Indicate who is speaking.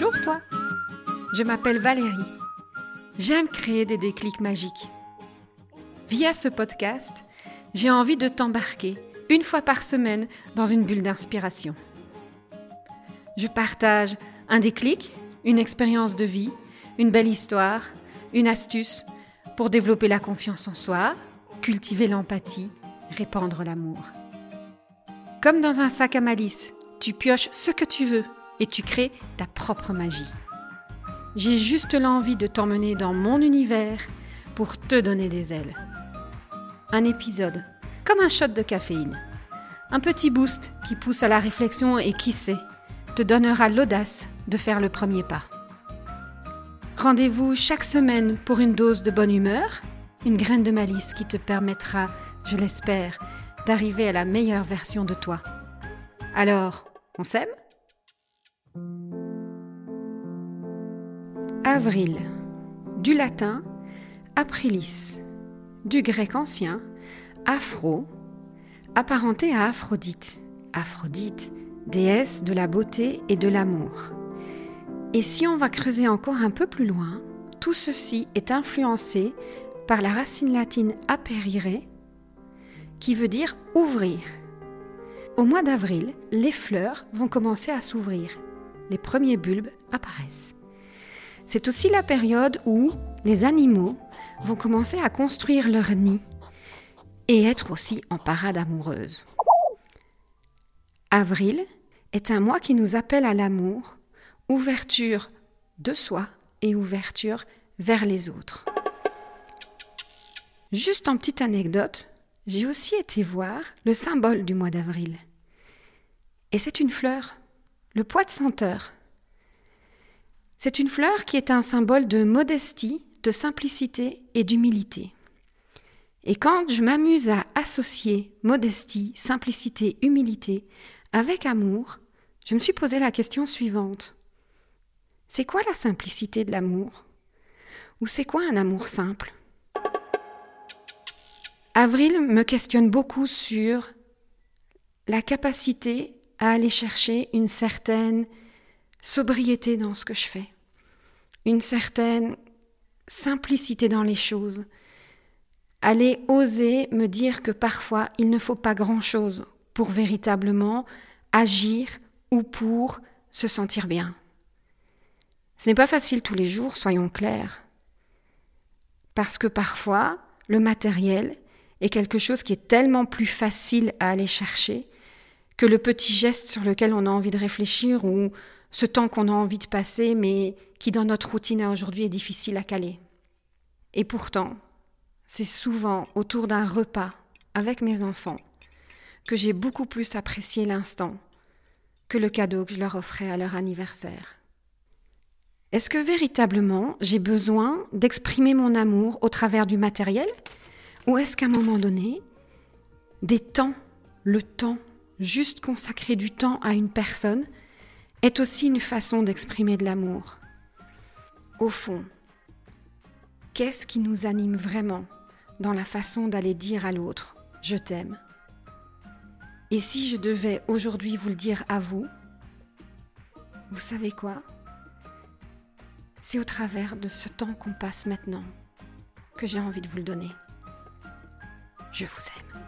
Speaker 1: Bonjour toi, je m'appelle Valérie. J'aime créer des déclics magiques. Via ce podcast, j'ai envie de t'embarquer une fois par semaine dans une bulle d'inspiration. Je partage un déclic, une expérience de vie, une belle histoire, une astuce pour développer la confiance en soi, cultiver l'empathie, répandre l'amour. Comme dans un sac à malice, tu pioches ce que tu veux et tu crées ta propre magie. J'ai juste l'envie de t'emmener dans mon univers pour te donner des ailes. Un épisode, comme un shot de caféine. Un petit boost qui pousse à la réflexion et qui sait, te donnera l'audace de faire le premier pas. Rendez-vous chaque semaine pour une dose de bonne humeur, une graine de malice qui te permettra, je l'espère, d'arriver à la meilleure version de toi. Alors, on s'aime? Avril, du latin aprilis, du grec ancien aphro, apparenté à Aphrodite. Aphrodite, déesse de la beauté et de l'amour. Et si on va creuser encore un peu plus loin, tout ceci est influencé par la racine latine aperire, qui veut dire ouvrir. Au mois d'avril, les fleurs vont commencer à s'ouvrir. Les premiers bulbes apparaissent. C'est aussi la période où les animaux vont commencer à construire leur nid et être aussi en parade amoureuse. Avril est un mois qui nous appelle à l'amour, ouverture de soi et ouverture vers les autres. Juste en petite anecdote, j'ai aussi été voir le symbole du mois d'avril. Et c'est une fleur, le pois de senteur. C'est une fleur qui est un symbole de modestie, de simplicité et d'humilité. Et quand je m'amuse à associer modestie, simplicité, humilité avec amour, je me suis posé la question suivante. C'est quoi la simplicité de l'amour? Ou c'est quoi un amour simple? Avril me questionne beaucoup sur la capacité à aller chercher une certaine sobriété dans ce que je fais, une certaine simplicité dans les choses, aller oser me dire que parfois il ne faut pas grand-chose pour véritablement agir ou pour se sentir bien. Ce n'est pas facile tous les jours, soyons clairs, parce que parfois le matériel est quelque chose qui est tellement plus facile à aller chercher que le petit geste sur lequel on a envie de réfléchir ou ce temps qu'on a envie de passer, mais qui dans notre routine aujourd'hui est difficile à caler. Et pourtant, c'est souvent autour d'un repas avec mes enfants que j'ai beaucoup plus apprécié l'instant que le cadeau que je leur offrais à leur anniversaire. Est-ce que véritablement j'ai besoin d'exprimer mon amour au travers du matériel? Ou est-ce qu'à un moment donné, des temps, le temps, juste consacrer du temps à une personne, est aussi une façon d'exprimer de l'amour. Au fond, qu'est-ce qui nous anime vraiment dans la façon d'aller dire à l'autre ⁇ Je t'aime ⁇ Et si je devais aujourd'hui vous le dire à vous, vous savez quoi? C'est au travers de ce temps qu'on passe maintenant que j'ai envie de vous le donner. Je vous aime.